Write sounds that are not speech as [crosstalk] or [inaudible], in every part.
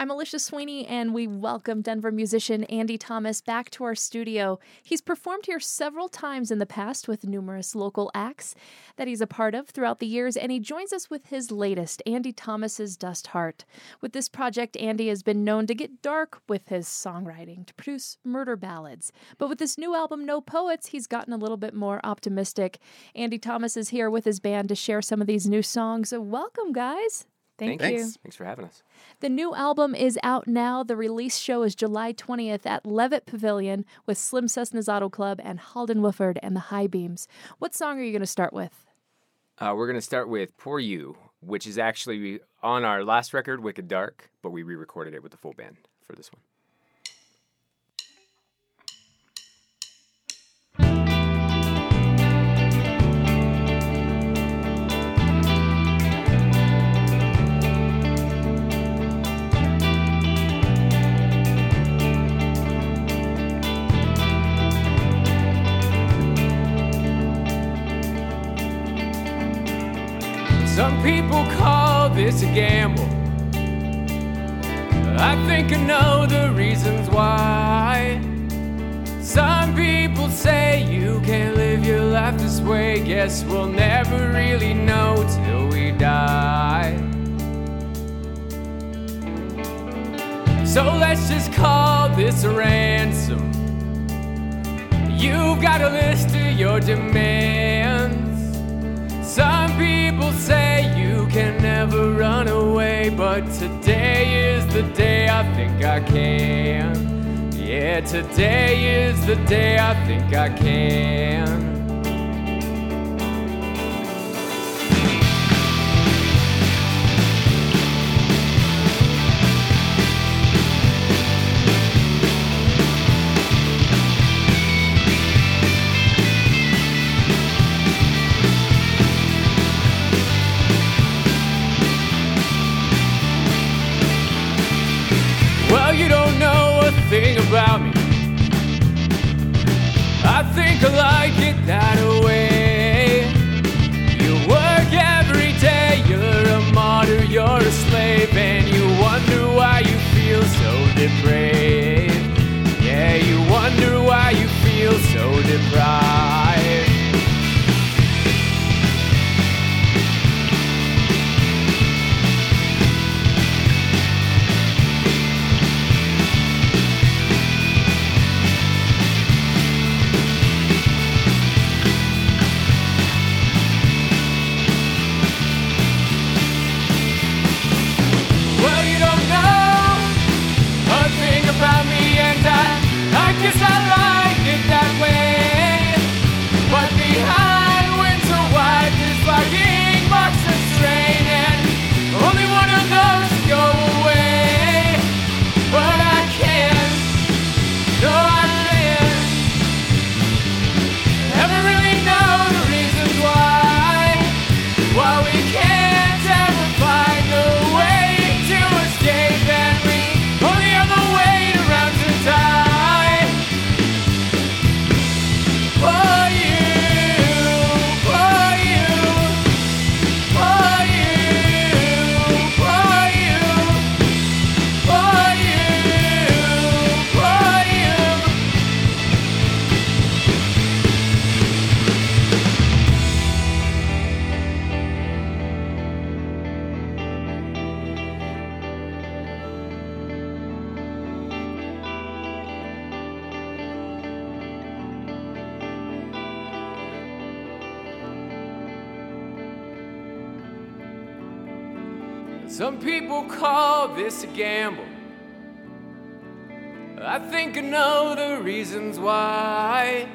I'm Alicia Sweeney, and we welcome Denver musician Andy Thomas back to our studio. He's performed here several times in the past with numerous local acts that he's a part of throughout the years, and he joins us with his latest, Andy Thomas's Dust Heart. With this project, Andy has been known to get dark with his songwriting, to produce murder ballads. But with this new album, No Poets, he's gotten a little bit more optimistic. Andy Thomas is here with his band to share some of these new songs. So welcome, guys. Thank Thanks. you. Thanks for having us. The new album is out now. The release show is July 20th at Levitt Pavilion with Slim Cessna's Auto Club and Halden Wofford and the High Beams. What song are you going to start with? Uh, we're going to start with Poor You, which is actually on our last record, Wicked Dark, but we re recorded it with the full band for this one. People call this a gamble. I think I know the reasons why. Some people say you can't live your life this way. Guess we'll never really know till we die. So let's just call this a ransom. You've got a list of your demands. People say you can never run away, but today is the day I think I can. Yeah, today is the day I think I can. Well, you don't know a thing about me. I think I like it that way. You work every day, you're a martyr, you're a slave, and you wonder why you feel so depraved. Yeah, you wonder why you feel so deprived. Call this a gamble. I think I know the reasons why.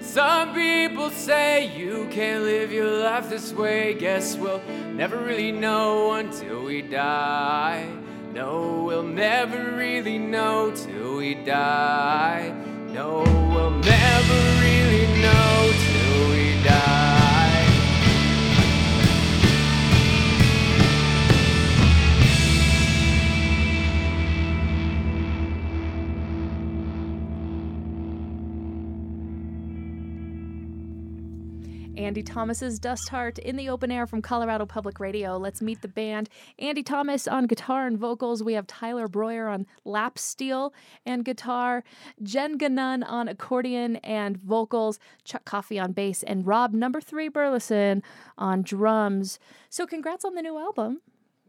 Some people say you can't live your life this way. Guess we'll never really know until we die. No, we'll never really know till we die. No, we'll never Andy Thomas's Dust Heart in the open air from Colorado Public Radio. Let's meet the band. Andy Thomas on guitar and vocals. We have Tyler Breuer on lap steel and guitar, Jen Ganun on accordion and vocals, Chuck Coffey on bass, and Rob number three Burleson on drums. So congrats on the new album.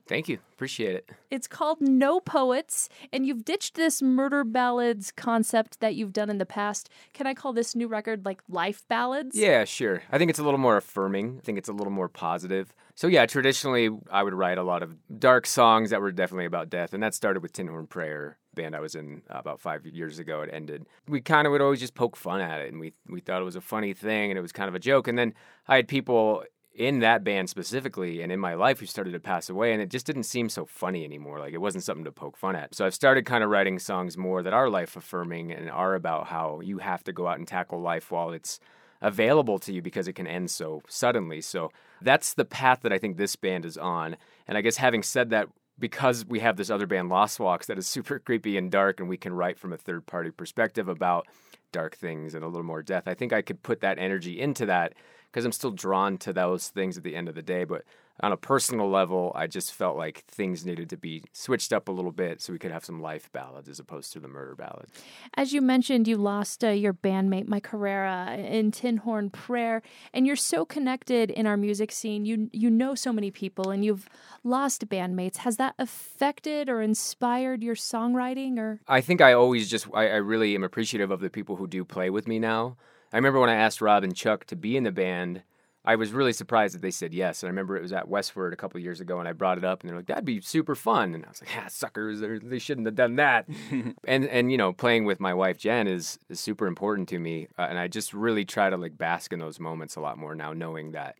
Thank you. Appreciate it. It's called No Poets, and you've ditched this murder ballads concept that you've done in the past. Can I call this new record like life ballads? Yeah, sure. I think it's a little more affirming. I think it's a little more positive. So yeah, traditionally I would write a lot of dark songs that were definitely about death, and that started with Tin Horn Prayer band I was in uh, about five years ago. It ended. We kind of would always just poke fun at it, and we we thought it was a funny thing, and it was kind of a joke. And then I had people in that band specifically and in my life who started to pass away and it just didn't seem so funny anymore. Like it wasn't something to poke fun at. So i've started kind of writing songs more that are life affirming and are about how you have to go out and tackle life while it's available to you because it can end so suddenly. So that's the path that i think this band is on. And i guess having said that because we have this other band lost walks that is [laughs] super creepy and dark and we can write from a third party perspective about dark things and a little more death i think i could put that energy into that because I'm still drawn to those things at the end of the day. But on a personal level, I just felt like things needed to be switched up a little bit so we could have some life ballads as opposed to the murder ballads. As you mentioned, you lost uh, your bandmate Mike Herrera in Tin Horn Prayer, and you're so connected in our music scene. You you know so many people, and you've lost bandmates. Has that affected or inspired your songwriting? Or I think I always just I, I really am appreciative of the people who do play with me now. I remember when I asked Rob and Chuck to be in the band, I was really surprised that they said yes. And I remember it was at Westword a couple years ago, and I brought it up, and they're like, "That'd be super fun." And I was like, "Yeah, suckers! They shouldn't have done that." [laughs] and and you know, playing with my wife Jen is is super important to me, uh, and I just really try to like bask in those moments a lot more now, knowing that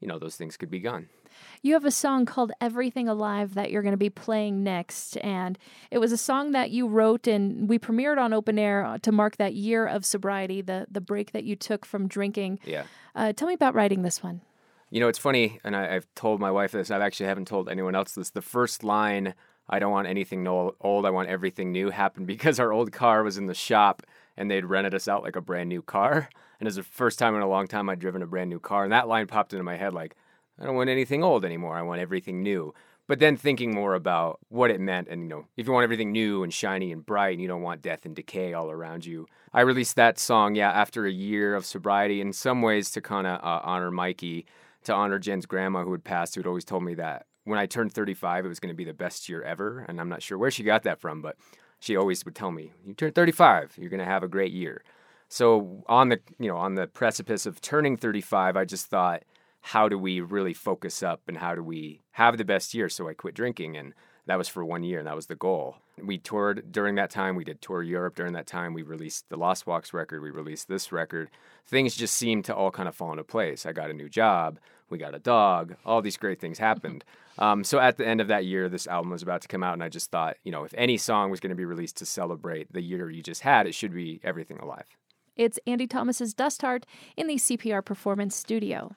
you know those things could be gone. You have a song called Everything Alive that you're going to be playing next. And it was a song that you wrote and we premiered on open air uh, to mark that year of sobriety, the, the break that you took from drinking. Yeah. Uh, tell me about writing this one. You know, it's funny, and I, have told my wife this, I actually haven't told anyone else this. The first line, I don't want anything old, I want everything new, happened because our old car was in the shop and they'd rented us out like a brand new car. And it was the first time in a long time I'd driven a brand new car. And that line popped into my head like, I don't want anything old anymore. I want everything new. But then thinking more about what it meant, and you know, if you want everything new and shiny and bright, and you don't want death and decay all around you, I released that song, yeah, after a year of sobriety. In some ways, to kind of uh, honor Mikey, to honor Jen's grandma who had passed, who had always told me that when I turned 35, it was going to be the best year ever. And I'm not sure where she got that from, but she always would tell me, "You turn 35, you're going to have a great year." So on the you know on the precipice of turning 35, I just thought how do we really focus up and how do we have the best year? So I quit drinking and that was for one year and that was the goal. We toured during that time. We did tour Europe during that time. We released the Lost Walks record. We released this record. Things just seemed to all kind of fall into place. I got a new job. We got a dog. All these great things happened. [laughs] Um, so at the end of that year, this album was about to come out, and I just thought, you know, if any song was going to be released to celebrate the year you just had, it should be Everything Alive. It's Andy Thomas's Dust Heart in the CPR Performance Studio.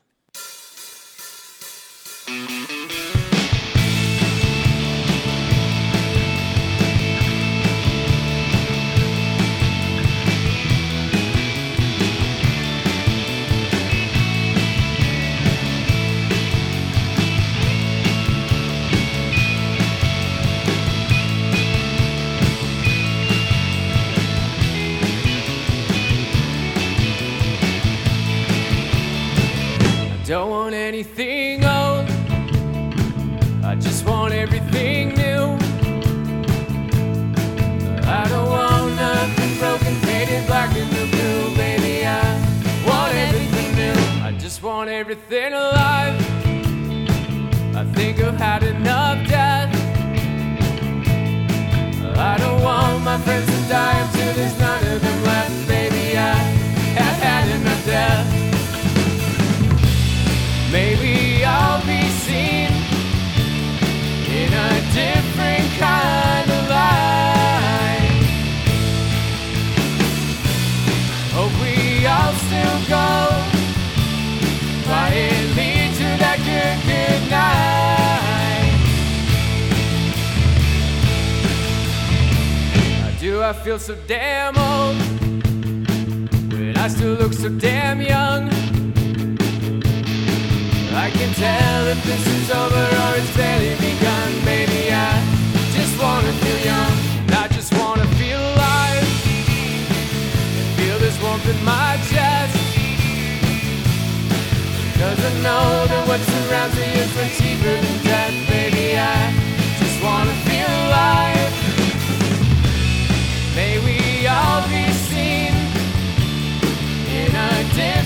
Don't want anything old. I just want everything new. I don't want nothing broken, faded black and blue, baby. I want everything new. I just want everything alive. I think I've had enough death. I don't want my friends to die until there's none of them left, baby. I feel so damn old when I still look so damn young? I can tell if this is over or it's barely begun. Maybe I just wanna feel young. And I just wanna feel alive. And feel this warmth in my chest. Cause I know that what surrounds me is much deeper than death. Baby, I just wanna feel alive. We be seen in a different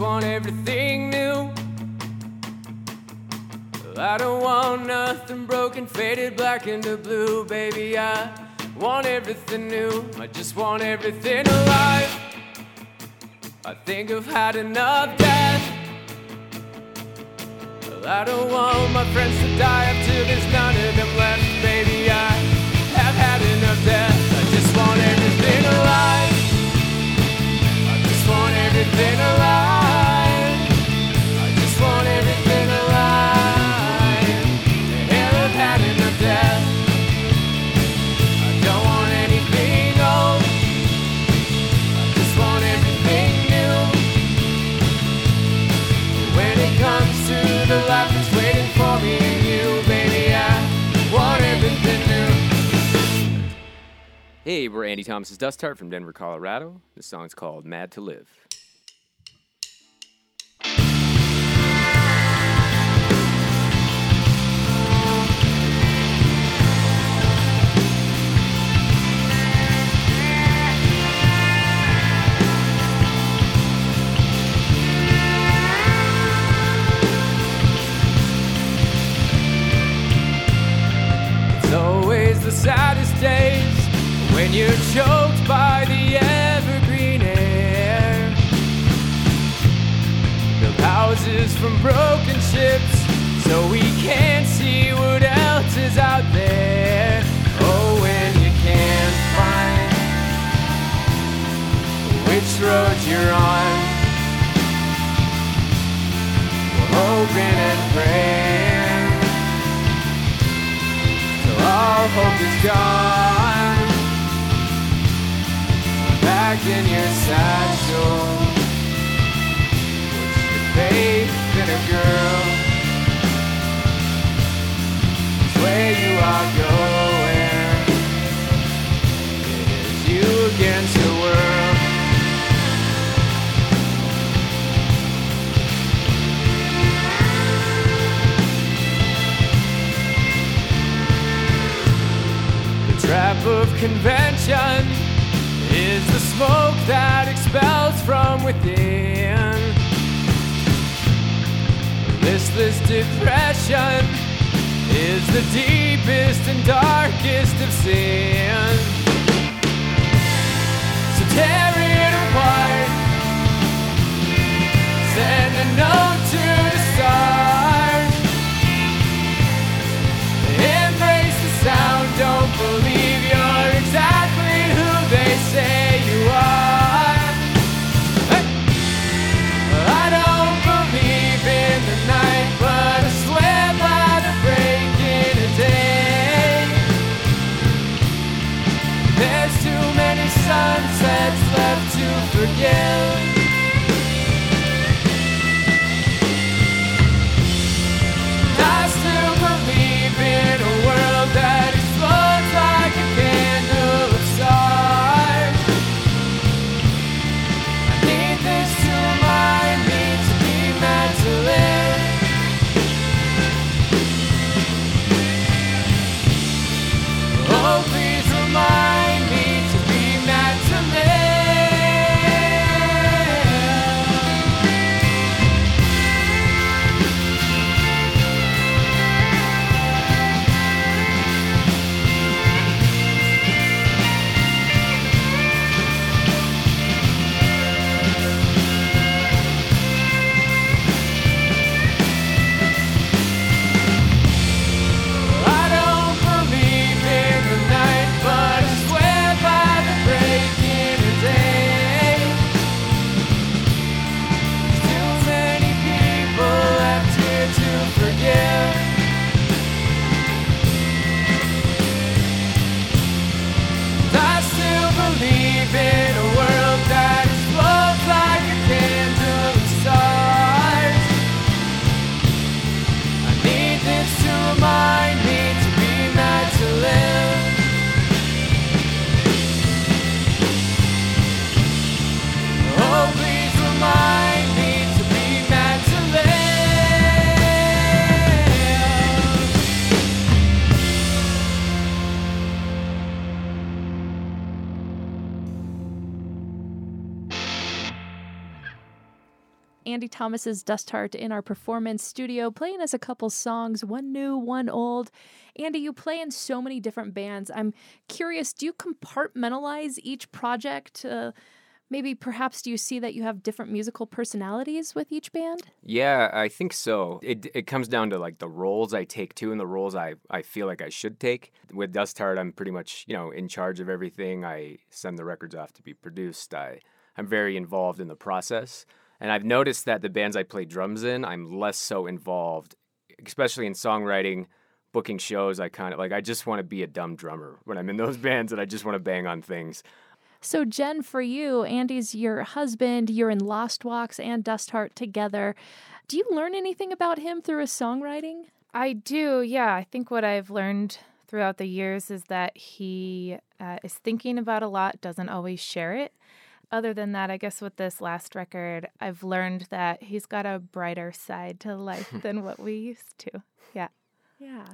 want everything new. I don't want nothing broken, faded, black, and blue, baby. I want everything new. I just want everything alive. I think I've had enough death. I don't want my friends to die till there's none of them left, baby. I have had enough death. I just want everything alive. I just want everything alive. Hey, we're Andy Thomas's Dust Heart from Denver, Colorado. This song's called Mad to Live. When you're choked by the evergreen air. Build houses from broken ships so we can't see what else is out there. Oh, when you can't find which road you're on, we're hoping and praying till all hope is gone. Back in your satchel, put your faith in a girl. It's where you are going. It is you against the world. The trap of convention within. Listless depression is the deepest and darkest of sin. So tear it apart. Send a note to the stars. been Andy Thomas's Dust Heart in our performance studio, playing us a couple songs, one new, one old. Andy, you play in so many different bands. I'm curious, do you compartmentalize each project? Uh, maybe perhaps do you see that you have different musical personalities with each band? Yeah, I think so. It it comes down to like the roles I take too and the roles I, I feel like I should take. With Dust Heart, I'm pretty much, you know, in charge of everything. I send the records off to be produced. I I'm very involved in the process. And I've noticed that the bands I play drums in, I'm less so involved, especially in songwriting, booking shows. I kind of like, I just want to be a dumb drummer when I'm in those [laughs] bands and I just want to bang on things. So, Jen, for you, Andy's your husband. You're in Lost Walks and Dust Heart together. Do you learn anything about him through his songwriting? I do, yeah. I think what I've learned throughout the years is that he uh, is thinking about a lot, doesn't always share it other than that, I guess with this last record, I've learned that he's got a brighter side to life [laughs] than what we used to. Yeah. Yeah.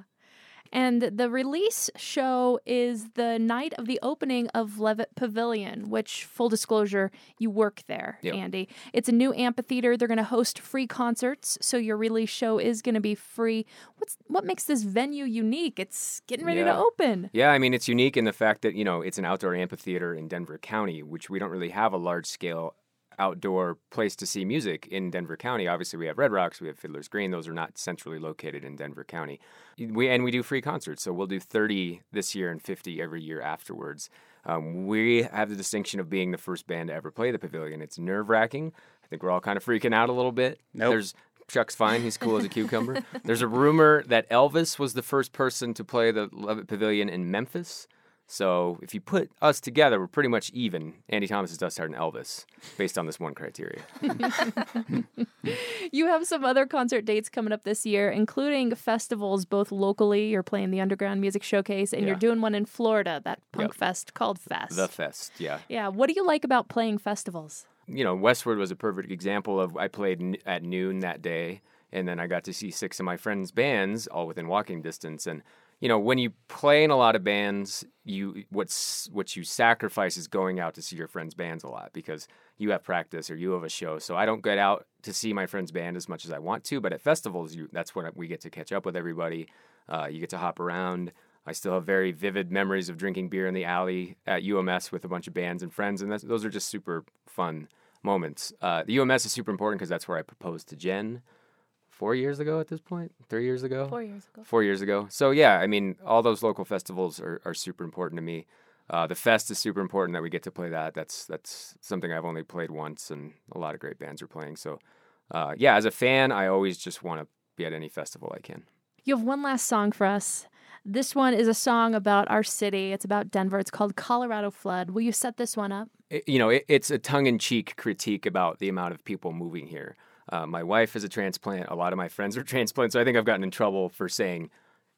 And the release show is the night of the opening of Levitt Pavilion, which, full disclosure, you work there, Yep. Andy. It's a new amphitheater. They're going to host free concerts, so your release show is going to be free. What's what makes this venue unique? It's getting ready to open. Yeah, I mean, it's unique in the fact that, you know, it's an outdoor amphitheater in Denver County, which we don't really have a large scale outdoor place to see music in Denver County. Obviously, we have Red Rocks, we have Fiddler's Green. Those are not centrally located in Denver County. We and we do free concerts, so we'll do 30 this year and 50 every year afterwards. Um, we have the distinction of being the first band to ever play the pavilion. It's nerve wracking. I think we're all kind of freaking out a little bit. Nope. There's Chuck's fine. He's cool as a cucumber. [laughs] There's a rumor that Elvis was the first person to play the Levitt Pavilion in Memphis. So if you put us together, we're pretty much even. Andy Thomas is Dust and Elvis, based on this one criteria. [laughs] You have some other concert dates coming up this year, including festivals both locally. You're playing the Underground Music Showcase, and you're doing one in Florida, that punk Yep. fest called Fest. The Fest, yeah. yeah. What do you like about playing festivals? You know, Westword was a perfect example of I played n- at noon that day, and then I got to see six of my friends' bands all within walking distance. And you know, when you play in a lot of bands, you what's what you sacrifice is going out to see your friends' bands a lot because you have practice or you have a show. So I don't get out to see my friend's band as much as I want to, but at festivals, you that's when we get to catch up with everybody. Uh, you get to hop around. I still have very vivid memories of drinking beer in the alley at UMS with a bunch of bands and friends, and those are just super fun moments. Uh, the UMS is super important because that's where I proposed to Jen four years ago at this point, three years ago Four years ago. four years ago. So yeah, I mean, all those local festivals are, are super important to me. Uh, the fest is super important that we get to play that. That's that's something I've only played once, and a lot of great bands are playing. So uh, yeah, as a fan, I always just want to be at any festival I can. You have one last song for us. This one is a song about our city. It's about Denver. It's called Colorado Flood. Will you set this one up? it- you know, it, it's a tongue-in-cheek critique about the amount of people moving here. Uh, my wife is a transplant. A lot of my friends are [laughs] transplants, so I think I've gotten in trouble for saying,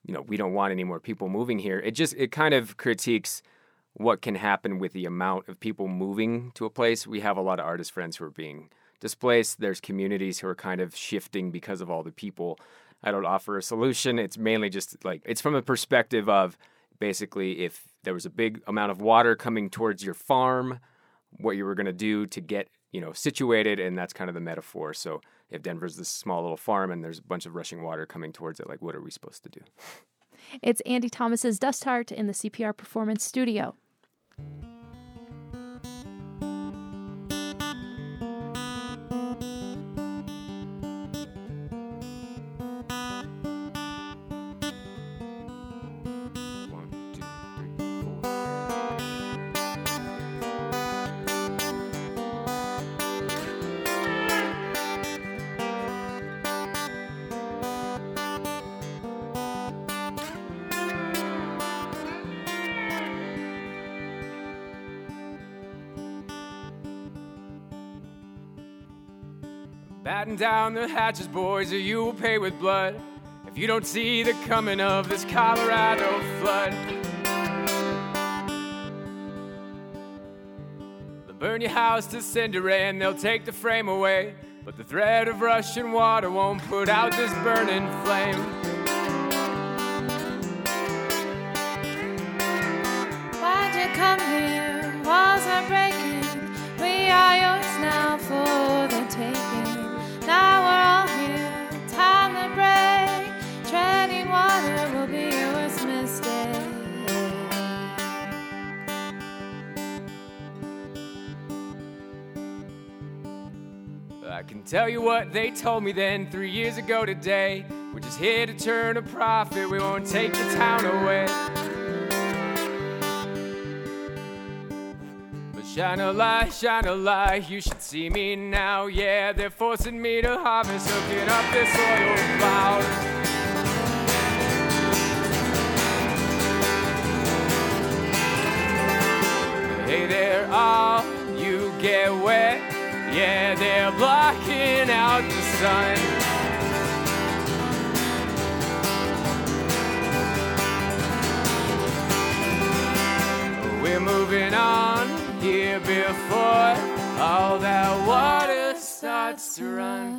you know, we don't want any more people moving here. It just it kind of critiques what can happen with the amount of people moving to a place. We have a lot of artist friends who are being displaced. There's communities who are kind of shifting because of all the people. I don't offer a solution. It's mainly just like it's from a perspective of basically if there was a big amount of water coming towards your farm, what you were going to do to get you know situated, and that's kind of the metaphor. So if Denver's this small little farm and there's a bunch of rushing water coming towards it, like what are we supposed to do? It's Andy Thomas's Dust Heart in the CPR Performance Studio. Batten down the hatches, boys, or you will pay with blood. If you don't see the coming of this Colorado flood. They'll burn your house to cinder and they'll take the frame away. But the threat of rushing water won't put out this burning flame. Tell you what they told me then, three years ago today. We're just here to turn a profit, we won't take the town away. But shine a light, shine a light, you should see me now. Yeah, they're forcing me to harvest, hooking up this oil cloud. Hey there, all you get wet. Yeah, they're blocking out the sun. We're moving on here before all that water starts to run.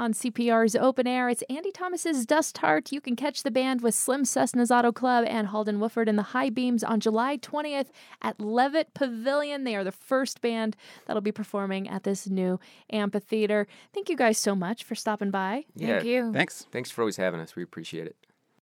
On CPR's Open Air. It's Andy Thomas's Dust Heart. You can catch the band with Slim Cessna's Auto Club and Halden Wofford in the High Beams on July 20th at Levitt Pavilion. They are the first band that'll be performing at this new amphitheater. Thank you guys so much for stopping by. Yeah. Thank you. Thanks. Thanks for always having us. We appreciate it.